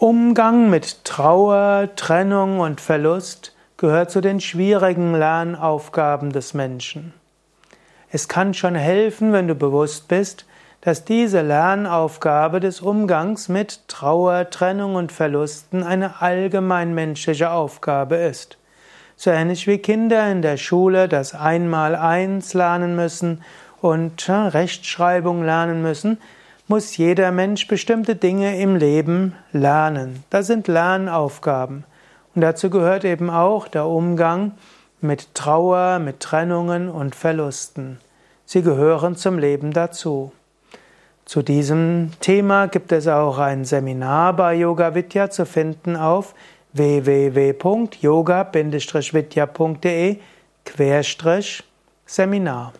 Umgang mit Trauer, Trennung und Verlust gehört zu den schwierigen Lernaufgaben des Menschen. Es kann schon helfen, wenn du bewusst bist, dass diese Lernaufgabe des Umgangs mit Trauer, Trennung und Verlusten eine allgemein menschliche Aufgabe ist. So ähnlich wie Kinder in der Schule das Einmaleins lernen müssen und Rechtschreibung lernen müssen, muss jeder Mensch bestimmte Dinge im Leben lernen. Das sind Lernaufgaben. Und dazu gehört eben auch der Umgang mit Trauer, mit Trennungen und Verlusten. Sie gehören zum Leben dazu. Zu diesem Thema gibt es auch ein Seminar bei Yoga Vidya zu finden auf www.yoga-vidya.de Seminar